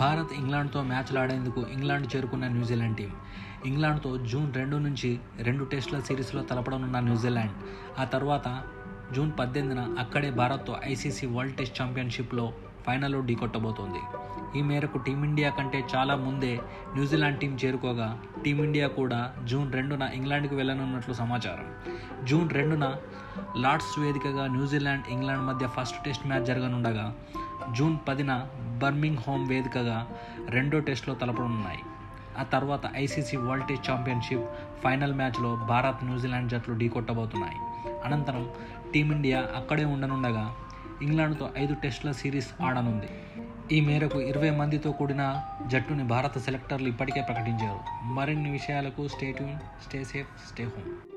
భారత్ ఇంగ్లాండ్తో మ్యాచ్లు ఆడేందుకు ఇంగ్లాండ్ చేరుకున్న న్యూజిలాండ్ టీం. ఇంగ్లాండ్తో జూన్ రెండు నుంచి రెండు టెస్టుల సిరీస్లో తలపడనున్న న్యూజిలాండ్. ఆ తర్వాత జూన్ పద్దెనిమిదిన అక్కడే భారత్తో ఐసీసీ వరల్డ్ టెస్ట్ ఛాంపియన్షిప్లో ఫైనల్లో ఢీకొట్టబోతోంది. ఈ మేరకు టీమిండియా కంటే చాలా ముందే న్యూజిలాండ్ టీం చేరుకోగా టీమిండియా కూడా జూన్ రెండున ఇంగ్లాండ్కి వెళ్ళనున్నట్లు సమాచారం. జూన్ రెండున లార్డ్స్ వేదికగా న్యూజిలాండ్ ఇంగ్లాండ్ మధ్య ఫస్ట్ టెస్ట్ మ్యాచ్ జరగనుండగా జూన్ పదిన బర్మింగ్ హోమ్ వేదికగా రెండో టెస్టులో తలపడనున్నాయి. ఆ తర్వాత ICC world test championship final మ్యాచ్లో భారత్ న్యూజిలాండ్ జట్లు ఢీకొట్టబోతున్నాయి. అనంతరం టీమిండియా అక్కడే ఉండనుండగా ఇంగ్లాండ్తో ఐదు టెస్టుల సిరీస్ ఆడనుంది. ఈ మేరకు ఇరవై మందితో కూడిన జట్టుని భారత సెలెక్టర్లు ఇప్పటికే ప్రకటించారు. మరిన్ని విషయాలకు stay tune stay safe stay home.